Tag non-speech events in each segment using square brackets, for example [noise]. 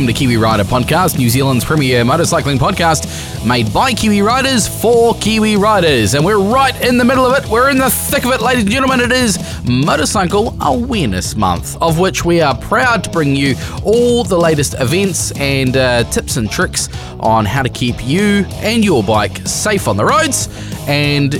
welcome to Kiwi Rider Podcast, New Zealand's premier motorcycling podcast, made by Kiwi Riders for Kiwi Riders. And we're right in the middle of it. We're in the thick of it, ladies and gentlemen. It is Motorcycle Awareness Month, of which we are proud to bring you all the latest events and uh, tips and tricks on how to keep you and your bike safe on the roads. And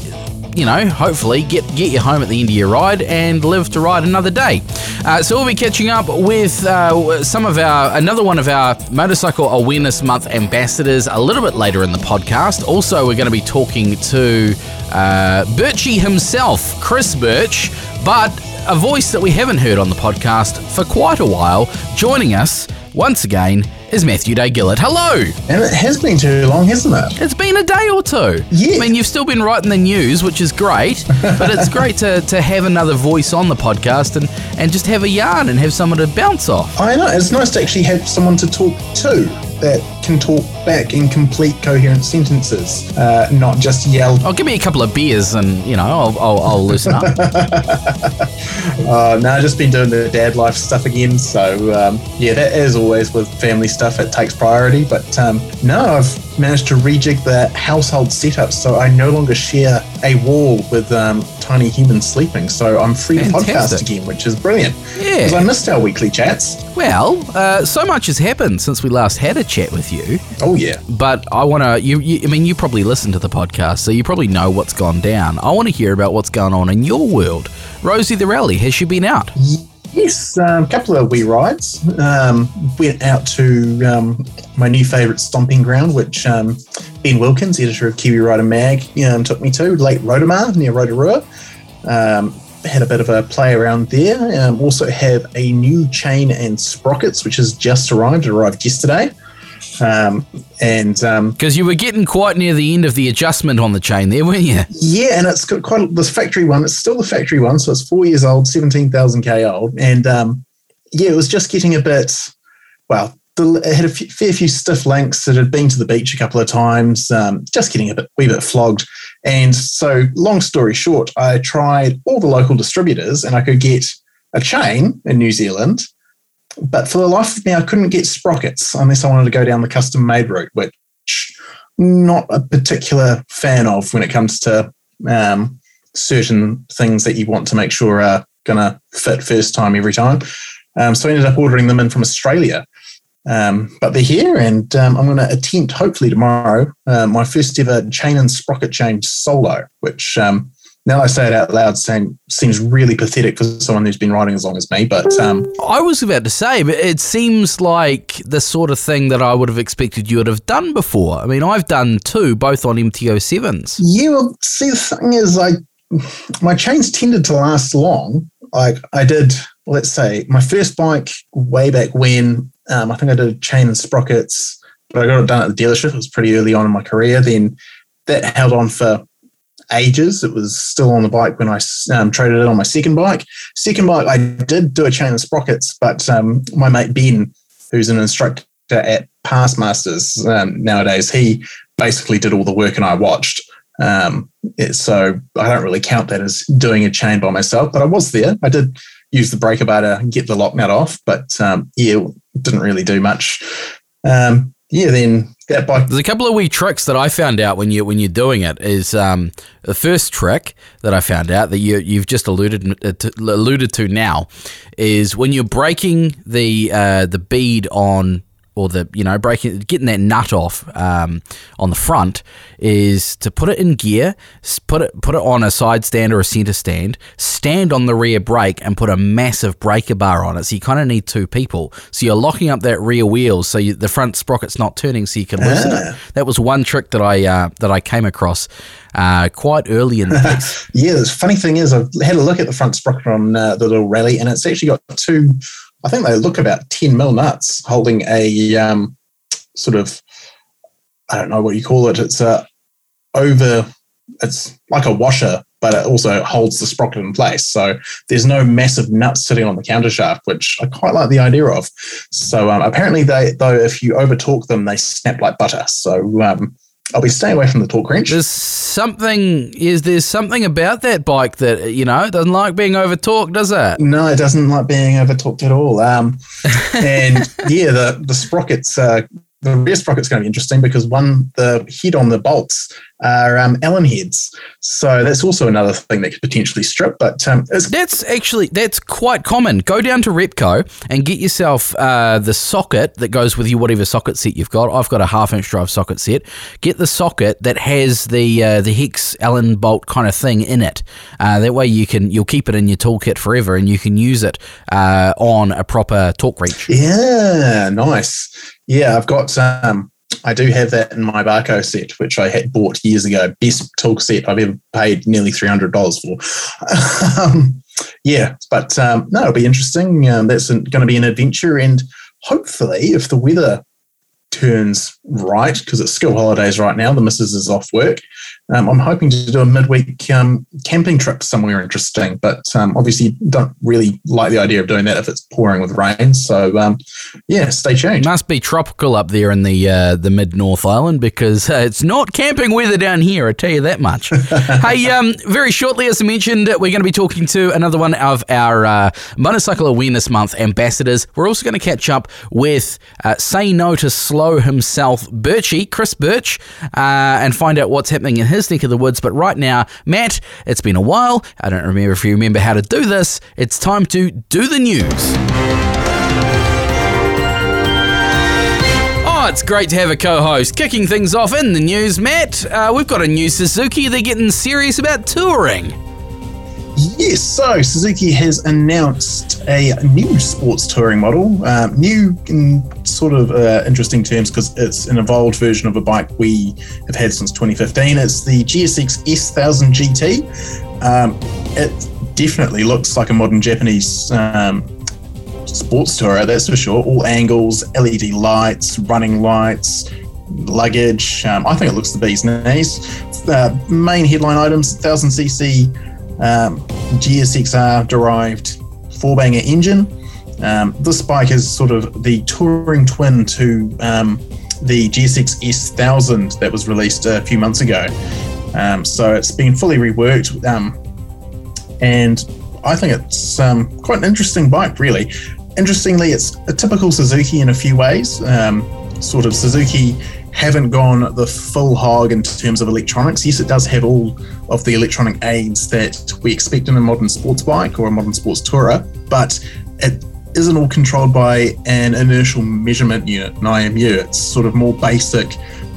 you know, hopefully get get you home at the end of your ride and live to ride another day. Uh, so we'll be catching up with uh, some of our another one of our Motorcycle Awareness Month ambassadors a little bit later in the podcast. Also, we're going to be talking to uh, himself, Chris Birch, but a voice that we haven't heard on the podcast for quite a while, joining us once again is Matthew Day Gillett. Hello. And it has been too long, hasn't it? It's been a day or two. Yeah. I mean, you've still been writing the news, which is great, but it's [laughs] great to, to have another voice on the podcast and, and just have a yarn and have someone to bounce off. I know. It's nice to actually have someone to talk to that can talk back in complete coherent sentences, uh, not just yell. Oh, give me a couple of beers and, you know, I'll, I'll, I'll loosen up. [laughs] uh, no, I've just been doing the dad life stuff again. So, um, yeah, that as always with family stuff, it takes priority. But um, no, I've managed to rejig the household setup so I no longer share a wall with um, tiny humans sleeping. So I'm free Fantastic. to podcast again, which is brilliant. Yeah. Because I missed our weekly chats. Well, uh, so much has happened since we last had a chat with you. Oh, yeah. But I want to, you, you, I mean, you probably listen to the podcast, so you probably know what's gone down. I want to hear about what's going on in your world. Rosie the Rally, has she been out? Yes, a um, couple of wee rides. Um, went out to um, my new favourite stomping ground, which um, Ben Wilkins, editor of Kiwi Rider Mag, um, took me to, Lake Rotoma near Rotorua. Um, had a bit of a play around there. Um, also have a new chain and sprockets, which has just arrived. It arrived yesterday. Um, and um, Because you were getting quite near the end of the adjustment on the chain there, weren't you? yeah, and it's got quite this factory one. It's still the factory one, so it's four years old, seventeen thousand k old, and um, yeah, it was just getting a bit. Well, the, it had a few, fair few stiff links. It had been to the beach a couple of times, um, just getting a bit wee bit flogged. And so, long story short, I tried all the local distributors, and I could get a chain in New Zealand. But for the life of me, I couldn't get sprockets unless I wanted to go down the custom made route, which not a particular fan of when it comes to um, certain things that you want to make sure are going to fit first time every time. Um, so I ended up ordering them in from Australia. Um, but they're here, and um, I'm going to attempt, hopefully tomorrow, uh, my first ever chain and sprocket change solo, which um, now I say it out loud, saying seems really pathetic for someone who's been riding as long as me. But um, I was about to say, but it seems like the sort of thing that I would have expected you would have done before. I mean, I've done two, both on MT-07s. Yeah, well, see, the thing is, like, my chains tended to last long. Like, I did, let's say, my first bike way back when, um, I think I did chain and sprockets, but I got it done at the dealership. It was pretty early on in my career. Then that held on for ages. It was still on the bike when I um, traded it on my second bike. Second bike, I did do a chain and sprockets, but um, my mate Ben, who's an instructor at Passmasters um, nowadays, he basically did all the work and I watched. Um, it, so I don't really count that as doing a chain by myself, but I was there. I did use the breaker bar to get the lock nut off, but um, yeah, didn't really do much. Um, yeah, then that bike. There's a couple of wee tricks that I found out when you when you're doing it. Is um, the first trick that I found out that you you've just alluded uh, to, alluded to now is when you're breaking the uh, the bead on or the you know breaking getting that nut off um, on the front is to put it in gear, put it put it on a side stand or a center stand, stand on the rear brake and put a massive breaker bar on it. So you kind of need two people. So you're locking up that rear wheel so you, the front sprocket's not turning, so you can loosen it. That was one trick that I uh, that I came across uh, quite early in the [laughs] piece. Yeah, the funny thing is, I've had a look at the front sprocket on uh, the little rally, and it's actually got two. I think they look about ten mil nuts holding a um, sort of. I don't know what you call it. It's a over. It's like a washer, but it also holds the sprocket in place. So there's no massive nuts sitting on the countershaft, which I quite like the idea of. So um, apparently, they though if you over torque them, they snap like butter. So um, I'll be staying away from the torque wrench. There's something is there's something about that bike that you know doesn't like being over torqued, does it? No, it doesn't like being over torqued at all. Um, [laughs] and yeah, the the sprockets. Uh, the rear sprocket's going to be interesting because one, the head on the bolts are um, Allen heads, so that's also another thing that could potentially strip. But um, that's actually that's quite common. Go down to Repco and get yourself uh, the socket that goes with you, whatever socket set you've got. I've got a half inch drive socket set. Get the socket that has the uh, the hex Allen bolt kind of thing in it. Uh, that way you can you'll keep it in your toolkit forever, and you can use it uh, on a proper torque wrench. Yeah, nice. Yeah, I've got um, I do have that in my Bahco set, which I had bought years ago. Best tool set I've ever paid nearly three hundred dollars for. [laughs] um, yeah, but um, no, it'll be interesting. Um, that's going to be an adventure, and hopefully, if the weather turns right because it's school holidays right now. The missus is off work. Um, I'm hoping to do a midweek um, camping trip somewhere interesting, but um, obviously don't really like the idea of doing that if it's pouring with rain. So um, yeah, stay tuned. Must be tropical up there in the uh, the mid North Island because uh, it's not camping weather down here. I tell you that much. [laughs] hey, um, very shortly, as I mentioned, we're going to be talking to another one of our uh, Motorcycle Awareness Month ambassadors. We're also going to catch up with uh, Say No to Slow himself, Birchie, Chris Birch, uh, and find out what's happening in his neck of the woods. But right now, Matt, it's been a while. I don't remember if you remember how to do this. It's time to do the news. Oh, it's great to have a co host. Kicking things off in the news, Matt, uh, we've got a new Suzuki. They're getting serious about touring. Yes, so Suzuki has announced a new sports touring model. Um, new in sort of uh, interesting terms because it's an evolved version of a bike we have had since 2015. It's the GSX S1000 GT. Um, it definitely looks like a modern Japanese um, sports tourer, that's for sure. All angles, LED lights, running lights, luggage. Um, I think it looks the bee's knees. Uh, main headline items 1000cc um, GSXR derived four banger engine. Um, this bike is sort of the touring twin to um, the GSX S1000 that was released a few months ago. Um, so it's been fully reworked, um, and I think it's um, quite an interesting bike, really. Interestingly, it's a typical Suzuki in a few ways. Sort of Suzuki haven't gone the full hog in terms of electronics. Yes, it does have all of the electronic aids that we expect in a modern sports bike or a modern sports tourer, but it isn't all controlled by an inertial measurement unit, an IMU. It's sort of more basic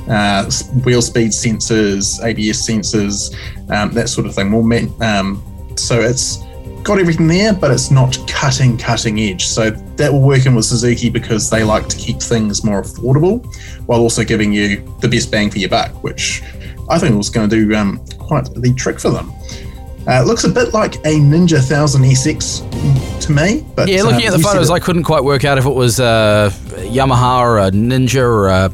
uh, wheel speed sensors, ABS sensors, um, that sort of thing. More um, so it's got everything there, but it's not cutting cutting edge. So that will work in with Suzuki because they like to keep things more affordable while also giving you the best bang for your buck, which I think was going to do um, quite the trick for them. Uh, it looks a bit like a Ninja 1000 SX to me. But yeah, looking um, at the photos, I couldn't quite work out if it was a Yamaha or a Ninja or a.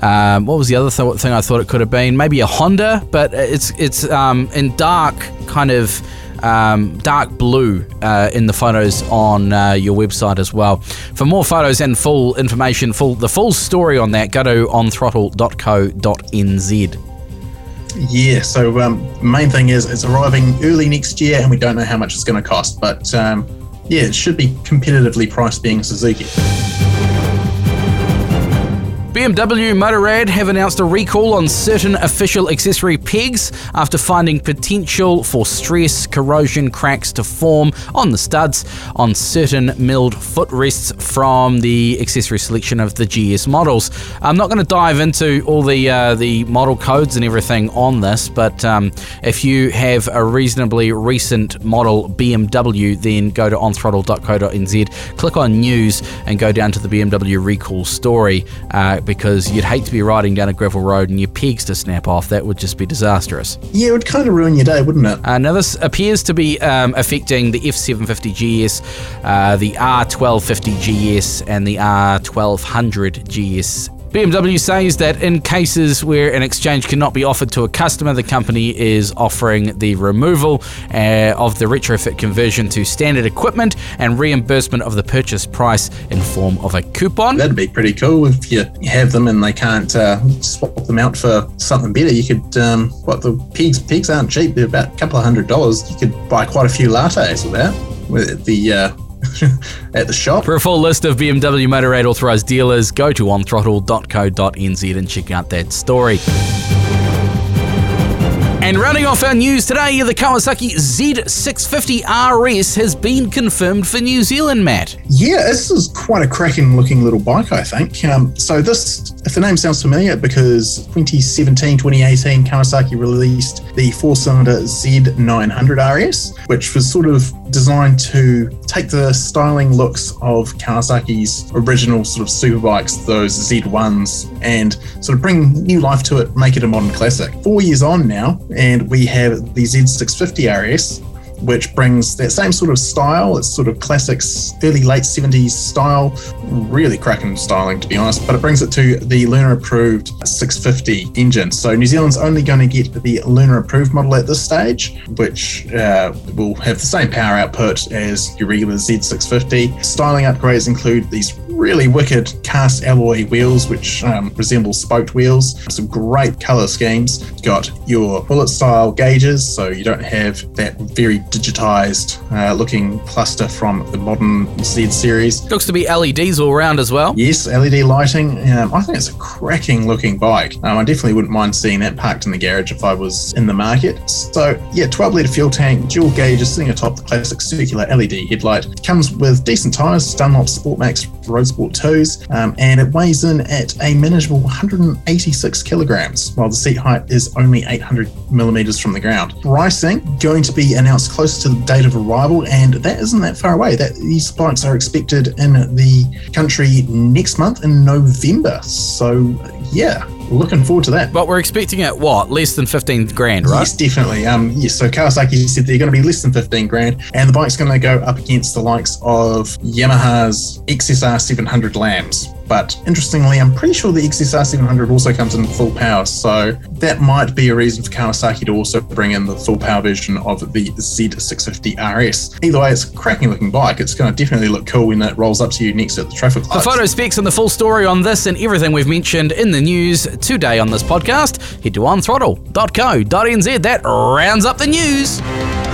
Um, what was the other th- thing I thought it could have been? Maybe a Honda, but it's it's um, in dark kind of um, dark blue uh, in the photos on uh, your website as well. For more photos and full information, full the full story on that, go to onthrottle.co.nz. Yeah, so um, main thing is it's arriving early next year, and we don't know how much it's going to cost, but um, yeah, it should be competitively priced being Suzuki. BMW Motorrad have announced a recall on certain official accessory pegs after finding potential for stress, corrosion, cracks to form on the studs on certain milled footrests from the accessory selection of the GS models. I'm not going to dive into all the uh, the model codes and everything on this, but um, if you have a reasonably recent model BMW, then go to onthrottle.co.nz, click on news, and go down to the BMW recall story. Uh, because you'd hate to be riding down a gravel road and your pegs to snap off. That would just be disastrous. Yeah, it would kind of ruin your day, wouldn't it? Uh, now, this appears to be um, affecting the F750 GS, uh, the R1250 GS, and the R1200 GS BMW says that in cases where an exchange cannot be offered to a customer, the company is offering the removal uh, of the retrofit conversion to standard equipment and reimbursement of the purchase price in form of a coupon. That'd be pretty cool if you have them and they can't uh, swap them out for something better. You could, um, what the pigs pigs aren't cheap. They're about a couple of hundred dollars. You could buy quite a few lattes with that. With the uh, [laughs] at the shop. For a full list of BMW Motorrad authorised dealers, go to onthrottle.co.nz and check out that story. And rounding off our news today, the Kawasaki Z650 RS has been confirmed for New Zealand, Matt. Yeah, this is quite a cracking looking little bike, I think. Um, so, this, if the name sounds familiar, because 2017 2018, Kawasaki released the four cylinder Z900 RS, which was sort of designed to take the styling looks of Kawasaki's original sort of superbikes, those Z1s, and sort of bring new life to it, make it a modern classic. Four years on now, and we have the Z650 RS, which brings that same sort of style. It's sort of classic, early late 70s style, really cracking styling to be honest, but it brings it to the learner approved 650 engine. So New Zealand's only going to get the learner approved model at this stage, which uh, will have the same power output as your regular Z650. Styling upgrades include these really wicked cast alloy wheels, which um, resemble spoked wheels. Some great color schemes. Got your bullet style gauges, so you don't have that very digitized uh, looking cluster from the modern Z series. Looks to be LEDs all around as well. Yes, LED lighting. Um, I think it's a cracking looking bike. Um, I definitely wouldn't mind seeing that parked in the garage if I was in the market. So, yeah, 12 litre fuel tank, dual gauges sitting atop the classic circular LED headlight. Comes with decent tyres, Dunlop Sportmax Road Sport 2s, um, and it weighs in at a manageable 186 kilograms, while the seat height is only 800 millimeters from the ground. Pricing going to be announced close to the date of arrival, and that isn't that far away. That these bikes are expected in the country next month in November. So yeah, looking forward to that. But we're expecting it what less than fifteen grand, right? Yes, definitely. Um, yes. So Kawasaki said they're going to be less than fifteen grand, and the bike's going to go up against the likes of Yamaha's XSR 700 LAMS. But interestingly, I'm pretty sure the XSR 700 also comes in full power, so that might be a reason for Kawasaki to also bring in the full power version of the Z650 RS. Either way, it's a cracking looking bike. It's going to definitely look cool when it rolls up to you next at the traffic lights. For photo specs and the full story on this and everything we've mentioned in the news today on this podcast, head to onthrottle.co.nz. That rounds up the news.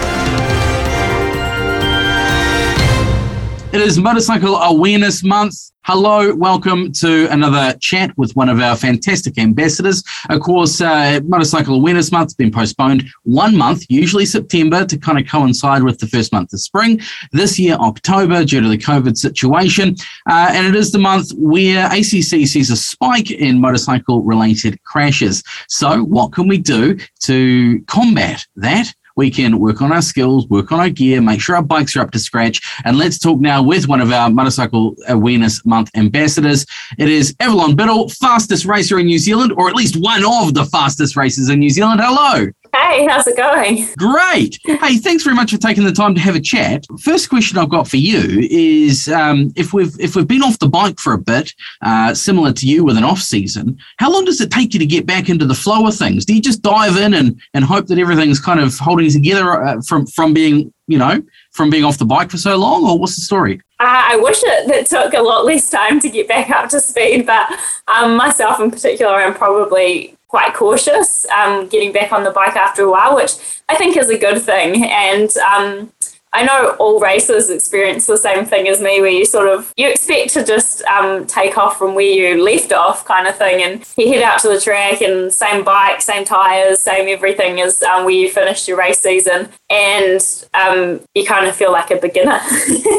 It is Motorcycle Awareness Month. Hello, welcome to another chat with one of our fantastic ambassadors. Of course, uh, Motorcycle Awareness Month has been postponed one month, usually September, to kind of coincide with the first month of spring. This year, October, due to the COVID situation. Uh, and it is the month where ACC sees a spike in motorcycle related crashes. So, what can we do to combat that? We can work on our skills, work on our gear, make sure our bikes are up to scratch. And let's talk now with one of our Motorcycle Awareness Month ambassadors. It is Avalon Biddle, fastest racer in New Zealand, or at least one of the fastest racers in New Zealand. Hello. Hey, how's it going? Great. Hey, thanks very much for taking the time to have a chat. First question I've got for you is um, if we've if we've been off the bike for a bit, uh, similar to you with an off season, how long does it take you to get back into the flow of things? Do you just dive in and and hope that everything's kind of holding together uh, from from being you know from being off the bike for so long, or what's the story? Uh, I wish it, it took a lot less time to get back up to speed, but um, myself in particular, I'm probably quite cautious um, getting back on the bike after a while, which I think is a good thing. And um, I know all racers experience the same thing as me, where you sort of you expect to just um, take off from where you left off, kind of thing, and you head out to the track and same bike, same tires, same everything as um, where you finished your race season, and um, you kind of feel like a beginner,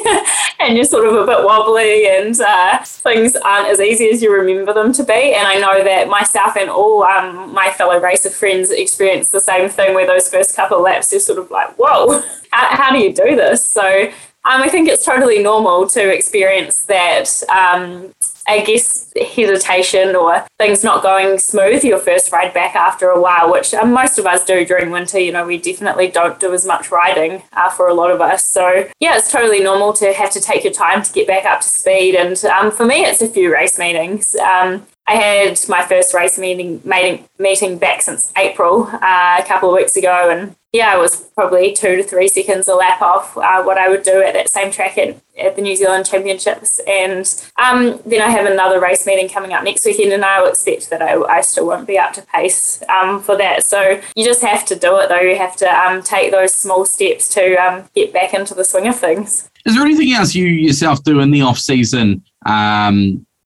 [laughs] and you're sort of a bit wobbly, and uh, things aren't as easy as you remember them to be. And I know that myself and all um, my fellow racer friends experience the same thing, where those first couple laps you're sort of like, whoa [laughs] how, do you do this? So um, I think it's totally normal to experience that. Um, I guess hesitation or things not going smooth your first ride back after a while, which um, most of us do during winter. You know, we definitely don't do as much riding uh, for a lot of us. So, yeah, it's totally normal to have to take your time to get back up to speed. And um, for me, it's a few race meetings. Um, I had my first race meeting meeting, back since April uh, a couple of weeks ago, and yeah, I was probably two to three seconds a lap off uh, what I would do at that same track at, at the New Zealand Championships. And um, then I have another race meeting coming up next weekend, and I will expect that I, I still won't be up to pace um, for that. So you just have to do it, though. You have to um, take those small steps to um, get back into the swing of things. Is there anything else you yourself do in the off season?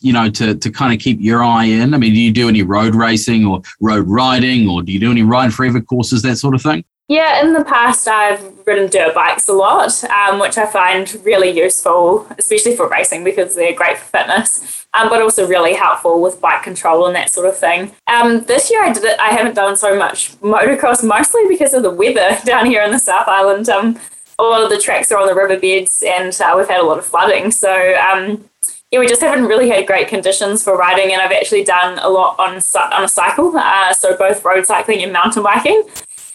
You know, to, to kind of keep your eye in? I mean, do you do any road racing or road riding or do you do any ride forever courses, that sort of thing? Yeah, in the past, I've ridden dirt bikes a lot, um, which I find really useful, especially for racing because they're great for fitness, um, but also really helpful with bike control and that sort of thing. Um, this year, I did it. I haven't done so much motocross, mostly because of the weather [laughs] down here in the South Island. Um, a lot of the tracks are on the riverbeds, and uh, we've had a lot of flooding. So um, yeah, we just haven't really had great conditions for riding, and I've actually done a lot on on a cycle, uh, so both road cycling and mountain biking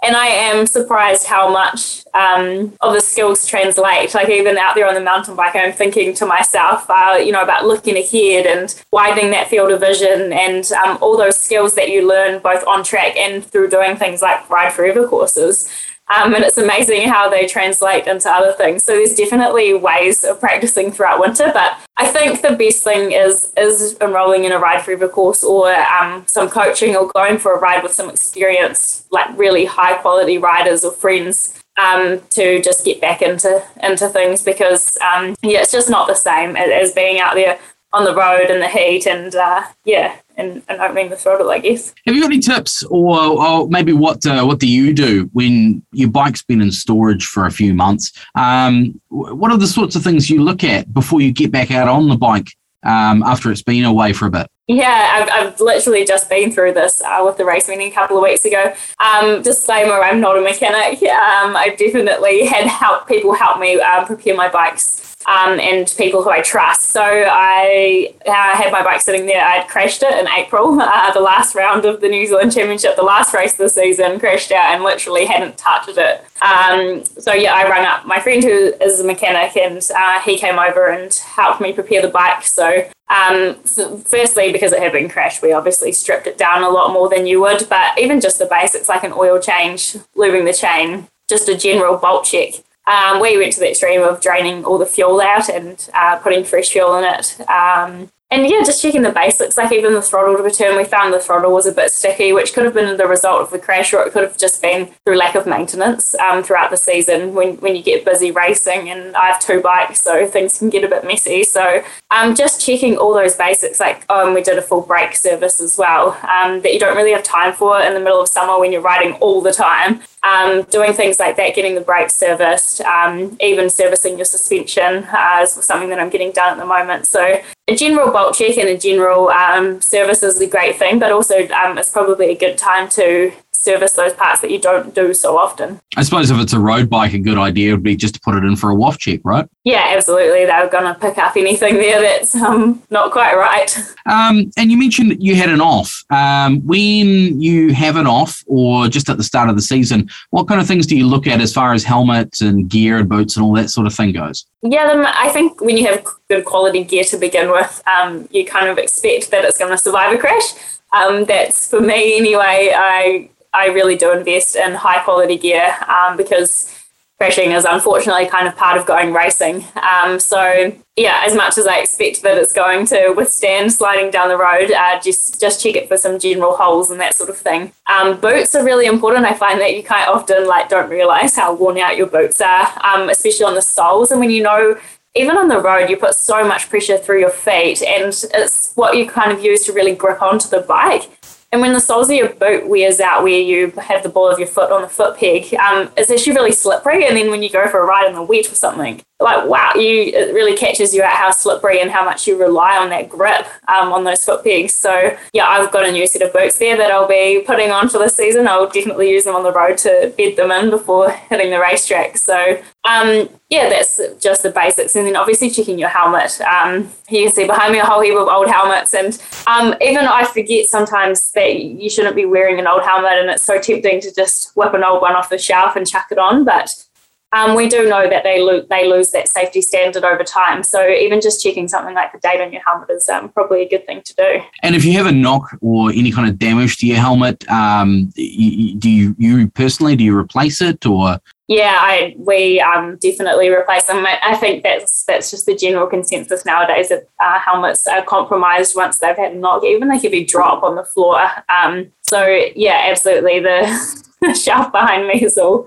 and I am surprised how much um, of the skills translate. Like even out there on the mountain bike, I'm thinking to myself, uh, you know, about looking ahead and widening that field of vision and um, all those skills that you learn both on track and through doing things like ride forever courses. Um, and it's amazing how they translate into other things. So there's definitely ways of practicing throughout winter, but I think the best thing is is enrolling in a ride forever course or um, some coaching or going for a ride with some experienced, like really high quality riders or friends um, to just get back into into things because um, yeah, it's just not the same as being out there on the road in the heat and uh, yeah and, and opening the throttle i guess have you got any tips or, or maybe what uh, what do you do when your bike's been in storage for a few months um, what are the sorts of things you look at before you get back out on the bike um, after it's been away for a bit yeah, I've, I've literally just been through this uh, with the race meeting a couple of weeks ago. Um, disclaimer: I'm not a mechanic. [laughs] Um, I've definitely had help people help me um, prepare my bikes um, and people who I trust. So I uh, had my bike sitting there. I'd crashed it in April, [laughs] uh, the last round of the New Zealand Championship, the last race of the season, crashed out and literally hadn't touched it. Um, so yeah, I rang up my friend who is a mechanic and uh, he came over and helped me prepare the bike. So um, firstly, because it had been crashed, we obviously stripped it down a lot more than you would, but even just the basics like an oil change, lubing the chain, just a general bolt check um, we went to the extreme of draining all the fuel out and uh, putting fresh fuel in it. Um, and yeah, just checking the basics, like even the throttle to return, we found the throttle was a bit sticky, which could have been the result of the crash, or it could have just been through lack of maintenance um, throughout the season when, when you get busy racing. And I have two bikes, so things can get a bit messy. So um, just checking all those basics, like um, we did a full brake service as well, um, that you don't really have time for in the middle of summer when you're riding all the time um, doing things like that, getting the brakes serviced, um, even servicing your suspension uh, is something that I'm getting done at the moment. So a general bolt check and a general um, service is a great thing, but also um, it's probably a good time to service those parts that you don't do so often. I suppose if it's a road bike, a good idea would be just to put it in for a WOF check, right? Yeah, absolutely. They're going to pick up anything there that's um, not quite right. Um, and you mentioned that you had an off. Um, when you have an off, or just at the start of the season, what kind of things do you look at as far as helmets and gear and boots and all that sort of thing goes? Yeah, I think when you have good quality gear to begin with, um, you kind of expect that it's going to survive a crash. Um, that's for me anyway. I I really do invest in high quality gear um, because crashing is unfortunately kind of part of going racing. Um, so yeah, as much as I expect that it's going to withstand sliding down the road, uh, just just check it for some general holes and that sort of thing. Um, boots are really important. I find that you quite often like don't realize how worn out your boots are, um, especially on the soles. And when you know even on the road, you put so much pressure through your feet, and it's what you kind of use to really grip onto the bike. And when the soles of your boot wears out, where you have the ball of your foot on the foot peg, um, it's actually really slippery. And then when you go for a ride in the wet or something, like wow, you it really catches you out how slippery and how much you rely on that grip um, on those foot pegs. So yeah, I've got a new set of boots there that I'll be putting on for this season. I'll definitely use them on the road to bed them in before hitting the racetrack. So um, yeah, that's just the basics. And then obviously checking your helmet. Um, you can see behind me a whole heap of old helmets. And um, even I forget sometimes that you shouldn't be wearing an old helmet and it's so tempting to just whip an old one off the shelf and chuck it on. But um, we do know that they, lo- they lose that safety standard over time. So even just checking something like the date on your helmet is um, probably a good thing to do. And if you have a knock or any kind of damage to your helmet, um, do you, you personally do you replace it or? Yeah, I we um, definitely replace them. I think that's that's just the general consensus nowadays that uh, helmets are compromised once they've had a knock, even a heavy drop on the floor. Um, so yeah, absolutely. [laughs] The shelf behind me is all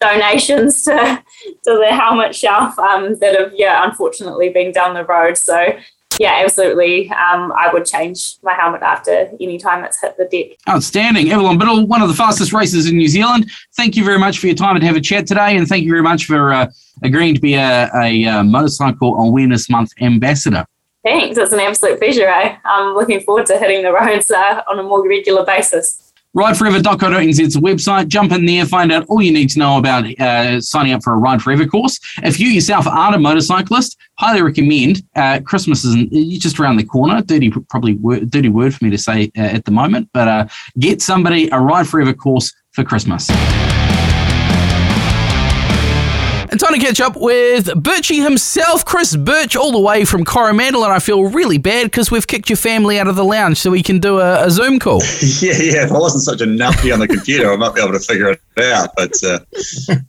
donations to to the helmet shelf um, that have yeah unfortunately been down the road. So yeah, absolutely. Um, I would change my helmet after any time it's hit the deck. Outstanding. Avalon Biddle, one of the fastest racers in New Zealand. Thank you very much for your time and have a chat today. And thank you very much for uh, agreeing to be a, a, a, uh, Motorcycle Awareness Month ambassador. Thanks. It's an absolute pleasure. Eh? I'm looking forward to hitting the roads uh, on a more regular basis rideforever.co.nz's website. Jump in there, find out all you need to know about uh, signing up for a Ride Forever course. If you yourself aren't a motorcyclist, highly recommend. Uh, Christmas is just around the corner. Dirty, probably word, dirty word for me to say uh, at the moment, but uh, get somebody a Ride Forever course for Christmas. And time to catch up with Birchie himself, Chris Birch, all the way from Coromandel. And I feel really bad because we've kicked your family out of the lounge so we can do a, a Zoom call. [laughs] yeah, yeah. If I wasn't such a numpty on the computer, I might be able to figure it out. But uh,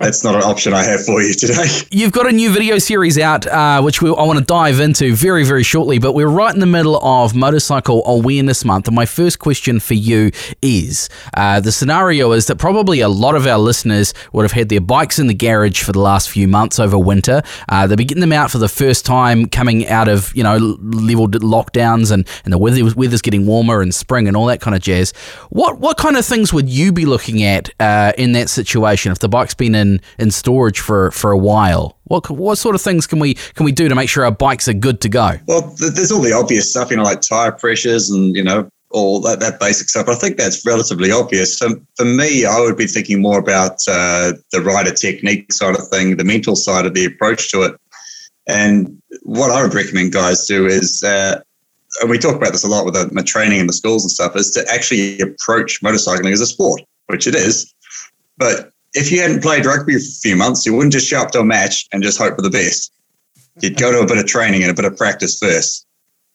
that's not an option I have for you today. [laughs] You've got a new video series out, uh, which we, I want to dive into very, very shortly. But we're right in the middle of Motorcycle Awareness Month. And my first question for you is uh, the scenario is that probably a lot of our listeners would have had their bikes in the garage for the last few months over winter. Uh, they'll be getting them out for the first time coming out of, you know, leveled lockdowns and, and the weather, weather's getting warmer and spring and all that kind of jazz. What what kind of things would you be looking at uh, in that situation if the bike's been in, in storage for, for a while? What, what sort of things can we can we do to make sure our bikes are good to go? Well, there's all the obvious stuff, you know, like tire pressures and you know all that, that basic stuff. I think that's relatively obvious. So for me, I would be thinking more about uh, the rider technique side of thing, the mental side of the approach to it. And what I would recommend guys do is, uh, and we talk about this a lot with my training in the schools and stuff, is to actually approach motorcycling as a sport, which it is. But if you hadn't played rugby for a few months, you wouldn't just show up to a match and just hope for the best. You'd go to a bit of training and a bit of practice first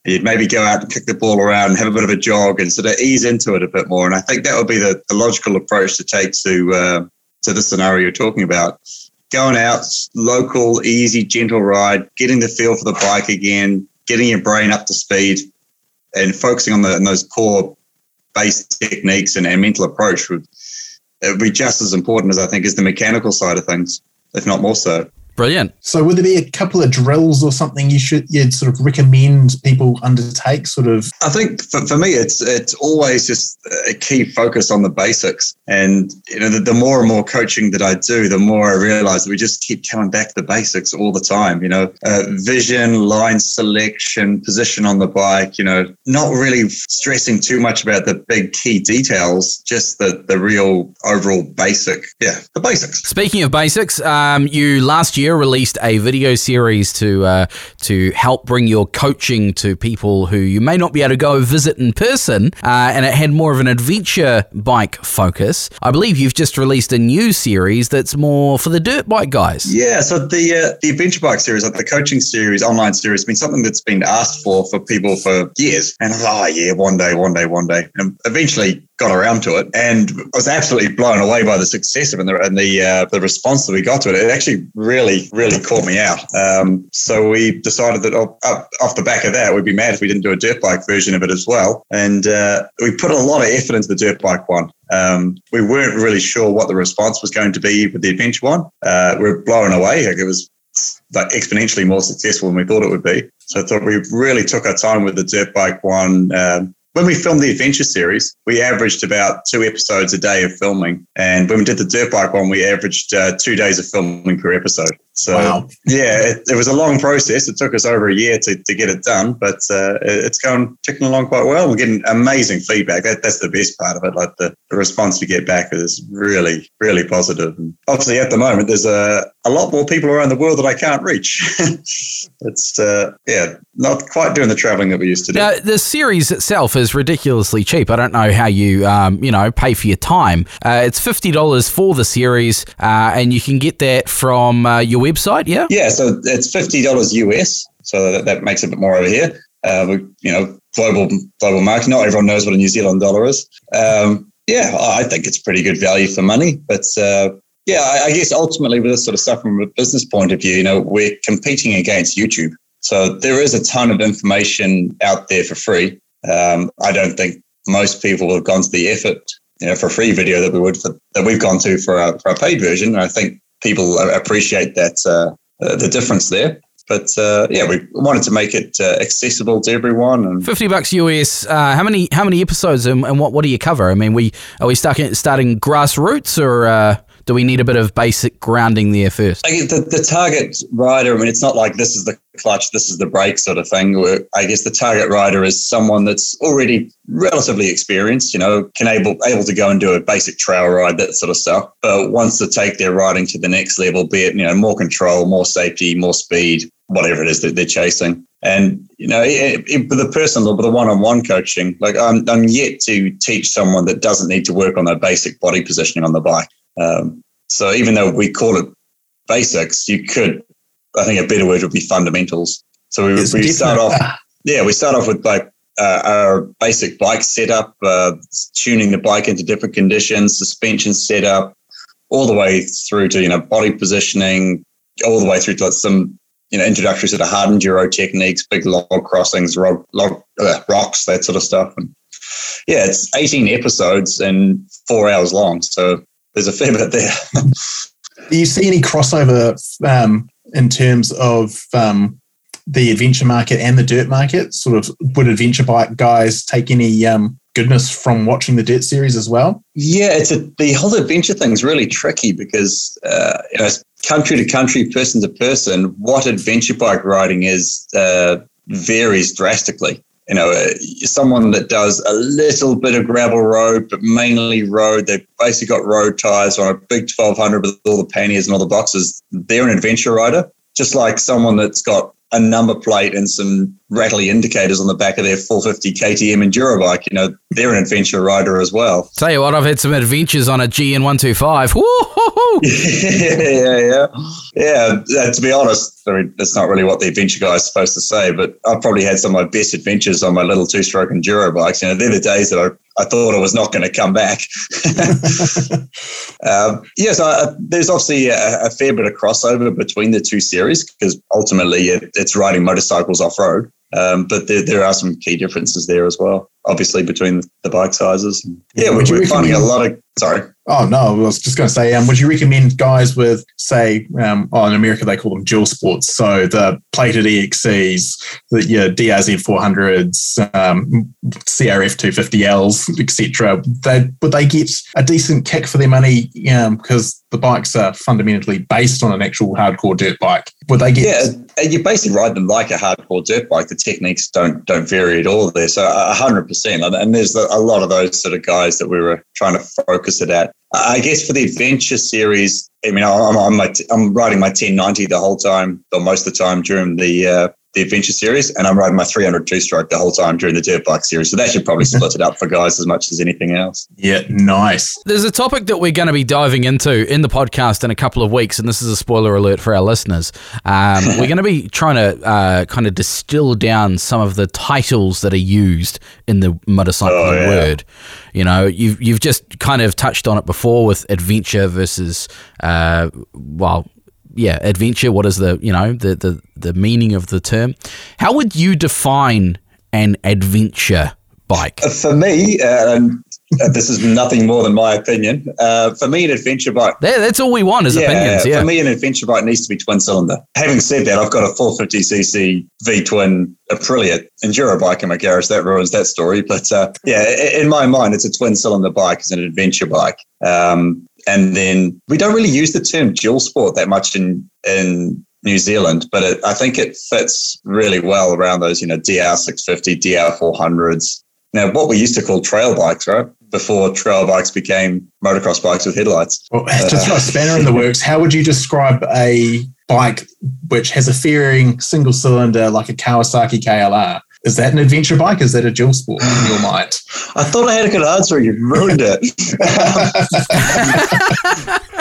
you'd maybe go out and kick the ball around and have a bit of a jog and sort of ease into it a bit more. And I think that would be the, the logical approach to take to uh, to the scenario you're talking about. Going out, local, easy, gentle ride, getting the feel for the bike again, getting your brain up to speed, and focusing on, the, on those core base techniques and, and mental approach would, would be just as important as I think is the mechanical side of things, if not more so. Brilliant. So, would there be a couple of drills or something you should you'd sort of recommend people undertake? Sort of. I think for, for me, it's it's always just a key focus on the basics, and you know, the, the more and more coaching that I do, the more I realize that we just keep coming back to the basics all the time. You know, uh, vision, line selection, position on the bike. You know, not really stressing too much about the big key details, just the the real overall basic. Yeah, the basics. Speaking of basics, um, you last year year released a video series to uh, to help bring your coaching to people who you may not be able to go visit in person, uh, and it had more of an adventure bike focus. I believe you've just released a new series that's more for the dirt bike guys. Yeah, so the uh, the adventure bike series, like the coaching series, online series, has been something that's been asked for for people for years, and oh yeah, one day, one day, one day, and eventually got around to it, and I was absolutely blown away by the success of it and the and the, uh, the response that we got to it. It actually really, really caught me out. Um, so we decided that off, off the back of that, we'd be mad if we didn't do a dirt bike version of it as well. And uh, we put a lot of effort into the dirt bike one. Um, we weren't really sure what the response was going to be with the adventure one. Uh, we are blown away. Like it was like exponentially more successful than we thought it would be. So I thought we really took our time with the dirt bike one. Um, when we filmed the adventure series, we averaged about two episodes a day of filming. And when we did the dirt bike one, we averaged uh, two days of filming per episode. So Wow. yeah, it, it was a long process. It took us over a year to, to get it done, but uh, it's going ticking along quite well. We're getting amazing feedback. That, that's the best part of it. Like the, the response we get back is really, really positive. And obviously, at the moment, there's a, a lot more people around the world that I can't reach. [laughs] it's uh, yeah, not quite doing the traveling that we used to do. Now, the series itself is ridiculously cheap. I don't know how you, um, you know, pay for your time. Uh, it's fifty dollars for the series, uh, and you can get that from uh, your website. Yeah. Yeah, so it's fifty dollars US, so that, that makes it a bit more over here. Uh, we, you know, global global market. Not everyone knows what a New Zealand dollar is. Um, yeah, I I think it's pretty good value for money. But uh, yeah, I, I guess ultimately with this sort of stuff from a business point of view, you know, we're competing against YouTube, so there is a ton of information out there for free. Um, I don't think most people have gone to the effort, you know, for a free video that we would for, that we've gone to for our, for our paid version. And I think people appreciate that uh, uh, the difference there. But uh, yeah, we wanted to make it uh, accessible to everyone. And Fifty bucks US. Uh, how many how many episodes and, and what what do you cover? I mean, we are we starting starting grassroots or uh, do we need a bit of basic grounding there first? I guess the, the target rider, I mean, it's not like this is the clutch, this is the brake sort of thing. I guess the target rider is someone that's already relatively experienced, you know, can able able to go and do a basic trail ride, that sort of stuff, but wants to take their riding to the next level, be it, you know, more control, more safety, more speed, whatever it is that they're chasing. And, you know, it, it, with the personal, with the one-on-one coaching, like I'm, I'm yet to teach someone that doesn't need to work on their basic body positioning on the bike. Um, so even though we call it basics, you could, I think a better word would be fundamentals. So we, It's we start off, [laughs] yeah, we start off with like uh, our basic bike setup, uh, tuning the bike into different conditions, suspension setup, all the way through to, you know, body positioning, all the way through to like some, you know, introductory sort of hard enduro techniques, big log crossings, log, log, uh, rocks, that sort of stuff. And yeah, it's 18 episodes and four hours long. So there's a fair bit there. [laughs] Do you see any crossover um, in terms of um, the adventure market and the dirt market? Sort of, would adventure bike guys take any um, goodness from watching the dirt series as well? Yeah, it's a, the whole adventure thing is really tricky because uh, you know, country to country, person to person, what adventure bike riding is uh, varies drastically. You know, uh, someone that does a little bit of gravel road, but mainly road, they've basically got road tires on a big 1200 with all the panniers and all the boxes. They're an adventure rider, just like someone that's got a number plate and some rattly indicators on the back of their 450 KTM enduro bike. You know, they're an adventure rider as well. Tell you what, I've had some adventures on a GN one two yeah, [laughs] yeah, yeah. Yeah, uh, to be honest, I mean, that's not really what the adventure guy is supposed to say, but I've probably had some of my best adventures on my little two stroke enduro bikes. You know, they're the days that I, I thought I was not going to come back. [laughs] um, yes, I, there's obviously a, a fair bit of crossover between the two series because ultimately it, it's riding motorcycles off road. Um, but there, there are some key differences there as well, obviously, between the bike sizes. Yeah, Would we're, we're finding a lot of. Sorry. Oh no, I was just going to say, um, would you recommend guys with, say, um, oh, in America they call them dual sports, so the plated EXCs, the your DRZ 400s, um, CRF 250Ls, etc. They would they get a decent kick for their money um, because the bikes are fundamentally based on an actual hardcore dirt bike? Would they get? Yeah, you basically ride them like a hardcore dirt bike. The techniques don't don't vary at all there. So a hundred percent, and there's a lot of those sort of guys that we were trying to focus it at. I guess for the adventure series, I mean, I'm I'm, I'm riding my 1090 the whole time, or most of the time during the uh, the adventure series, and I'm riding my 300 two stroke the whole time during the dirt bike series. So that should probably split it up for guys as much as anything else. Yeah, nice. There's a topic that we're going to be diving into in the podcast in a couple of weeks, and this is a spoiler alert for our listeners. Um, [laughs] we're going to be trying to uh, kind of distill down some of the titles that are used in the motorcycling Oh, yeah. word. You know, you've you've just kind of touched on it before with adventure versus, uh, well, yeah, adventure. What is the you know the the the meaning of the term? How would you define an adventure bike? For me, uh, and uh, this is nothing more than my opinion. Uh, for me, an adventure bike There, that's all we want is opinions. Yeah. For me, an adventure bike needs to be twin cylinder. Having said that, I've got a 450cc V twin Aprilia enduro bike in my garage. That ruins that story. But uh, yeah, in my mind, it's a twin cylinder bike. It's an adventure bike. Um, And then we don't really use the term dual sport that much in in New Zealand, but it, I think it fits really well around those, you know, DR 650, DR 400s. Now, what we used to call trail bikes, right? Before trail bikes became motocross bikes with headlights. Well, [laughs] to uh, throw a spanner in the works, how would you describe a bike which has a fairing single cylinder like a Kawasaki KLR? Is that an adventure bike? Is that a dual sport in your mind? I thought I had a good answer. You ruined it.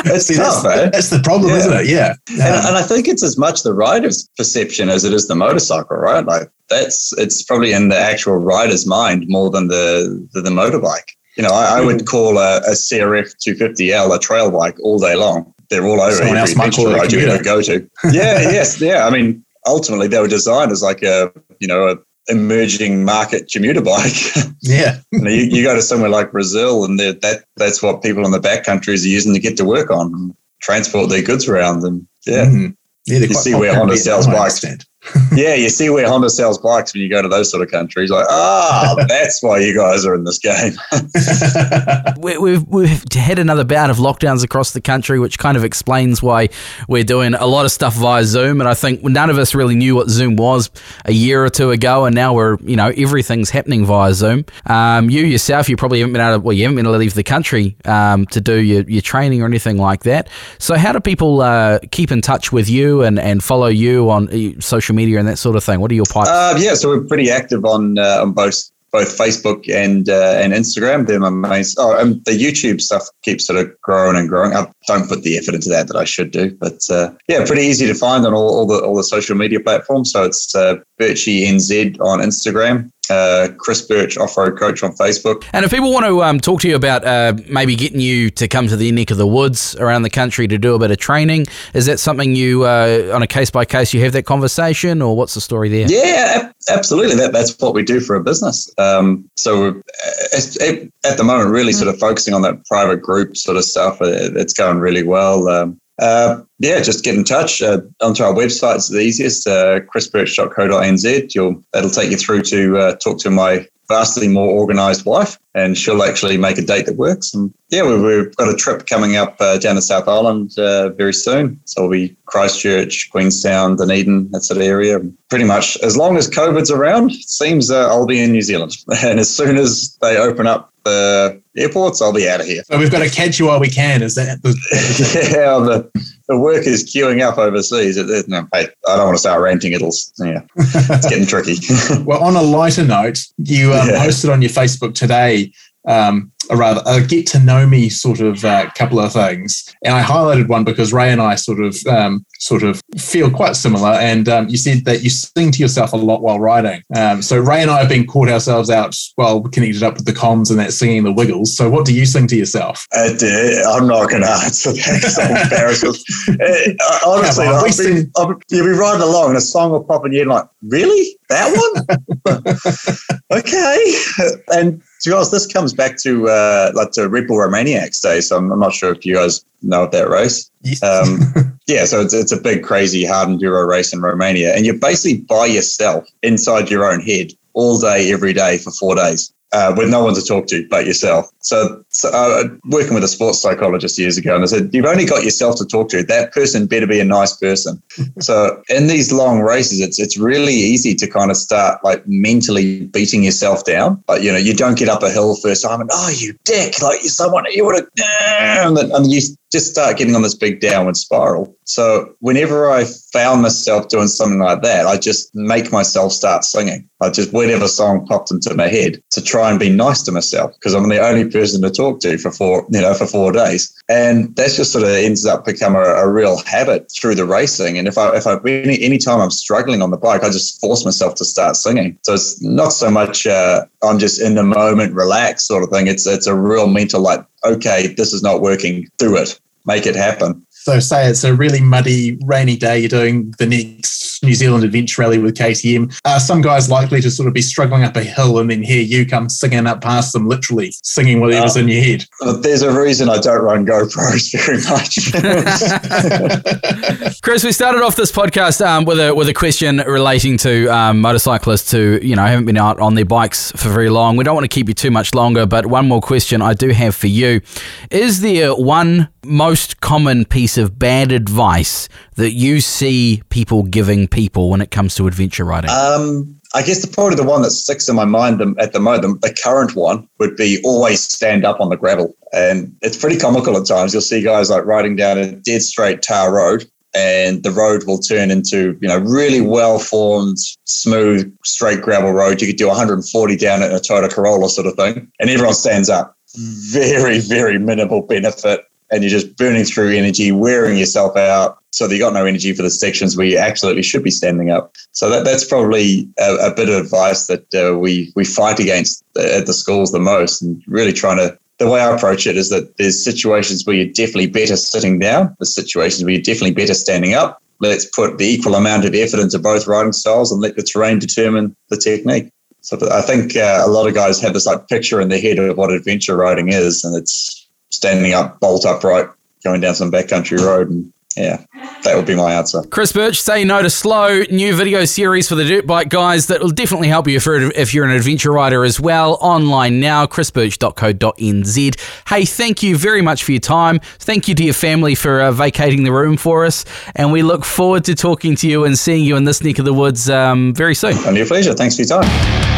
it's See, tough, [laughs] that's, eh? that's the problem, Yeah. isn't it? Yeah. And, Um, and I think it's as much the rider's perception as it is the motorcycle, right? Like that's it's probably in the actual rider's mind more than the the, the motorbike. You know, I, I would call a, a CRF 250L a trail bike all day long. They're all over Someone else every might beach call it a ride you ever go to. Yeah, [laughs] yes, yeah. I mean, ultimately they were designed as like a you know a emerging market commuter bike. [laughs] yeah. you, know, you, you go to somewhere like Brazil, and that that's what people in the back countries are using to get to work on, and transport their goods around. And yeah, Mhm. Yeah, You see where Honda sells bikes. understand. Yeah, you see where Honda sells bikes when you go to those sort of countries. Like, ah, [laughs] that's why you guys are in this game. [laughs] We- We've, we've had another bout of lockdowns across the country, which kind of explains why we're doing a lot of stuff via Zoom. And I think none of us really knew what Zoom was a year or two ago, and now we're, you know, everything's happening via Zoom. Um, you yourself, you probably haven't been able to, well, you haven't been able to leave the country um, to do your, your training or anything like that. So, how do people uh, keep in touch with you and, and follow you on uh, social media and that sort of thing? What are your pipes? Uh, yeah, so we're pretty active on uh, on both both Facebook and uh, and Instagram. They're my. Oh, and the YouTube stuff keeps sort of growing and growing. I don't put the effort into that that I should do, but uh, yeah, pretty easy to find on all, all the all the social media platforms. So it's uh, Birchie NZ on Instagram, uh, Chris Birch Off Road Coach on Facebook. And if people want to um, talk to you about uh, maybe getting you to come to the neck of the woods around the country to do a bit of training, is that something you, uh, on a case by case, you have that conversation, or what's the story there? Yeah, absolutely. That that's what we do for a business. Um, so we're, uh, at the moment, really sort of focusing on that private group sort of stuff. It's going really well. Um, uh, yeah, just get in touch uh, onto our website. It's the easiest. Uh, chrisbirch.co.nz. You'll that'll take you through to uh, talk to my vastly more organised wife, and she'll actually make a date that works. And yeah, we, we've got a trip coming up uh, down to South Island uh, very soon. So we'll be Christchurch, Queenstown, Dunedin, that sort of area. Pretty much as long as COVID's around, it seems uh, I'll be in New Zealand. [laughs] And as soon as they open up the airports, I'll be out of here. So we've got to catch you while we can. Is that the, [laughs] yeah, the, the work is queuing up overseas. It, it, no, hey, I don't want to start ranting. It'll, yeah, it's getting tricky. [laughs] well? On a lighter note, you um, Yeah. posted on your Facebook today, um, a rather a get to know me sort of uh, couple of things, and I highlighted one because Ray and I sort of um, sort of feel quite similar. And um, you said that you sing to yourself a lot while writing. Um, so Ray and I have been caught ourselves out while connected up with the comms and that singing the Wiggles. So what do you sing to yourself? Uh, I'm not going to answer that. [laughs] Uh, honestly, Come on, I'll we be- I'll be- you'll be riding along and a song will pop in your head like, really? That one? [laughs] [laughs] okay. And to be honest, this comes back to uh, like to Red Bull Romaniacs Day. So I'm, I'm not sure if you guys know of that race. Um, [laughs] yeah, so it's, it's a big, crazy, hard enduro race in Romania. And you're basically by yourself inside your own head all day, every day for four days. Uh, with no one to talk to but yourself. So, so uh, working with a sports psychologist years ago, and I said, You've only got yourself to talk to. That person better be a nice person. [laughs] so, in these long races, it's it's really easy to kind of start like mentally beating yourself down. Like, you know, you don't get up a hill first time and, Oh, you dick, like you're someone, you would have, and and you just start getting on this big downward spiral. So whenever I found myself doing something like that, I just make myself start singing. I just whatever song popped into my head to try and be nice to myself because I'm the only person to talk to for four, you know, for four days. And that's just sort of ends up becoming a, a real habit through the racing. And if I if I any time I'm struggling on the bike, I just force myself to start singing. So it's not so much uh, I'm just in the moment, relax sort of thing. It's it's a real mental like, okay, this is not working, do it make it happen. So, say it's a really muddy, rainy day, you're doing the next New Zealand Adventure Rally with KTM. Uh, some guys likely to sort of be struggling up a hill and then hear you come singing up past them, literally singing whatever's uh, in your head. There's a reason I don't run GoPros [laughs] very much. [laughs] Chris, we started off this podcast um, with a with a question relating to um, motorcyclists who you know haven't been out on their bikes for very long. We don't want to keep you too much longer, but one more question I do have for you: Is there one most common piece of bad advice that you see people giving people when it comes to adventure riding? Um, I guess the probably the one that sticks in my mind at the moment, the current one would be always stand up on the gravel. And it's pretty comical at times. You'll see guys like riding down a dead straight tar road and the road will turn into, you know, really well formed, smooth, straight gravel road. You could do 140 down it in a Toyota Corolla sort of thing. And everyone stands up. Very, very minimal benefit and you're just burning through energy, wearing yourself out. So that you got no energy for the sections where you absolutely should be standing up. So that, that's probably a, a bit of advice that uh, we we fight against at the schools the most, and really trying to. The way I approach it is that there's situations where you're definitely better sitting down. There's situations where you're definitely better standing up. Let's put the equal amount of effort into both riding styles and let the terrain determine the technique. So I think uh, a lot of guys have this like picture in their head of what adventure riding is, and it's standing up, bolt upright, going down some backcountry road. And yeah, that would be my answer. Chris Birch, Say No to Slow, new video series for the dirt bike guys that will definitely help you if you're, an adventure rider as well. Online now, chrisbirch.co.nz. Hey, thank you very much for your time. Thank you to your family for uh, vacating the room for us. And we look forward to talking to you and seeing you in this neck of the woods um, very soon. Only a pleasure. Thanks for your time.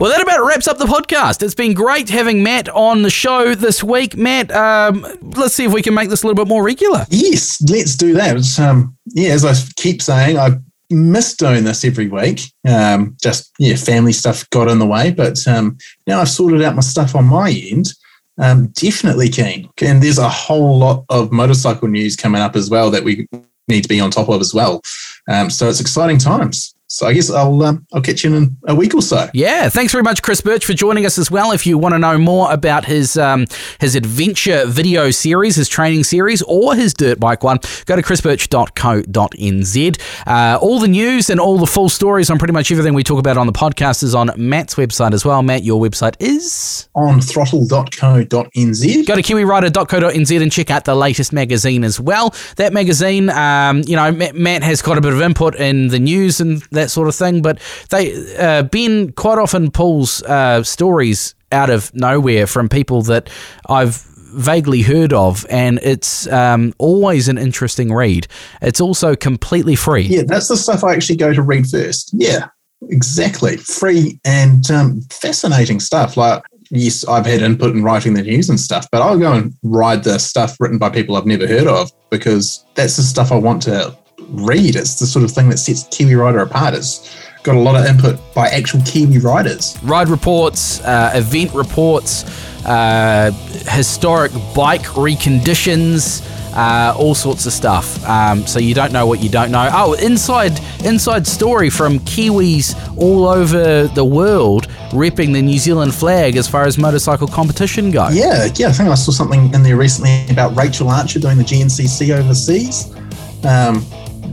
Well, that about wraps up the podcast. It's been great having Matt on the show this week. Matt, um, let's see if we can make this a little bit more regular. Yes, let's do that. Um, yeah, as I keep saying, I miss doing this every week. Um, just yeah, family stuff got in the way, but um, now I've sorted out my stuff on my end. Um, definitely keen, and there's a whole lot of motorcycle news coming up as well that we need to be on top of as well. Um, so it's exciting times. So I guess I'll um, I'll catch you in a week or so. Yeah, thanks very much, Chris Birch, for joining us as well. If you want to know more about his um, his adventure video series, his training series, or his dirt bike one, go to chrisbirch.co.nz. Uh, all the news and all the full stories on pretty much everything we talk about on the podcast is on Matt's website as well. Matt, your website is on throttle.co.nz. Go to kiwirider.co.nz and check out the latest magazine as well. That magazine, um, you know, Matt has got a bit of input in the news and that sort of thing. But they uh, Ben quite often pulls uh, stories out of nowhere from people that I've vaguely heard of, and it's um, always an interesting read. It's also completely free. Yeah, that's the stuff I actually go to read first. Yeah, exactly. Free and um, fascinating stuff. Like, yes, I've had input in writing the news and stuff, but I'll go and ride the stuff written by people I've never heard of because that's the stuff I want to read. It's the sort of thing that sets Kiwi Rider apart. It's got a lot of input by actual Kiwi riders. Ride reports, uh, event reports, uh, historic bike reconditions. Uh, all sorts of stuff. Um, so you don't know what you don't know. Oh, inside inside story from Kiwis all over the world repping the New Zealand flag as far as motorcycle competition goes. Yeah, yeah. I think I saw something in there recently about Rachel Archer doing the GNCC overseas. Um,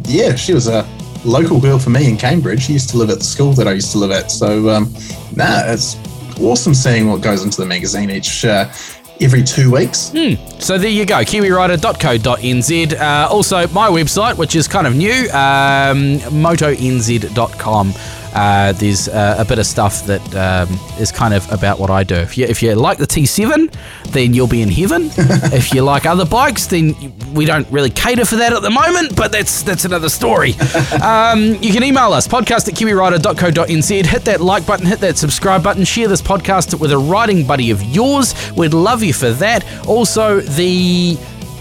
yeah, she was a local girl for me in Cambridge. She used to live at the school that I used to live at. So, um, nah, it's awesome seeing what goes into the magazine each uh, every two weeks. Hmm. So there you go, kiwirider.co.nz. Uh, also, my website, which is kind of new, um, motonz.com. Uh, there's uh, a bit of stuff that um, is kind of about what I do. If you, if you like the T7, then you'll be in heaven. [laughs] if you like other bikes, then we don't really cater for that at the moment, but that's that's another story. [laughs] um, you can email us, podcast at kiwirider.co.nz. Hit that like button, hit that subscribe button, share this podcast with a riding buddy of yours. We'd love you for that. Also, the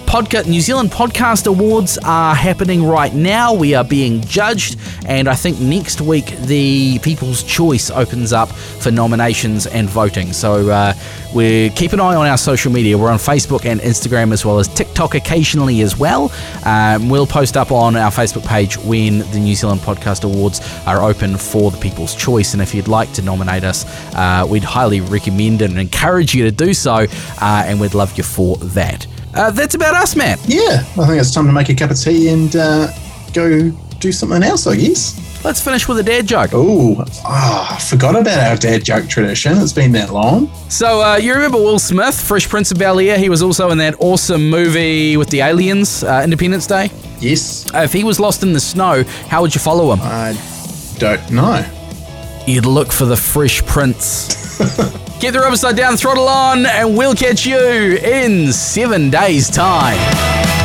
podcast, New Zealand Podcast Awards are happening right now. We are being judged, and I think next week the People's Choice opens up for nominations and voting. So uh, we keep an eye on our social media. We're on Facebook and Instagram as well as TikTok occasionally as well. Um, we'll post up on our Facebook page when the New Zealand Podcast Awards are open for the People's Choice. And if you'd like to nominate us, uh, we'd highly recommend and encourage you to do so, uh, and we'd love you for that. Uh, that's about us, Matt. Yeah, I think it's time to make a cup of tea and uh, go do something else, I guess. Let's finish with a dad joke. Oh, ah, forgot about our dad joke tradition. It's been that long. So, uh, you remember Will Smith, Fresh Prince of Bel Air? He was also in that awesome movie with the aliens, uh, Independence Day. Yes, Uh, if he was lost in the snow, how would you follow him? I don't know. You'd look for the Fresh Prince. [laughs] Keep the rubber side down, throttle on, and we'll catch you in seven days' time.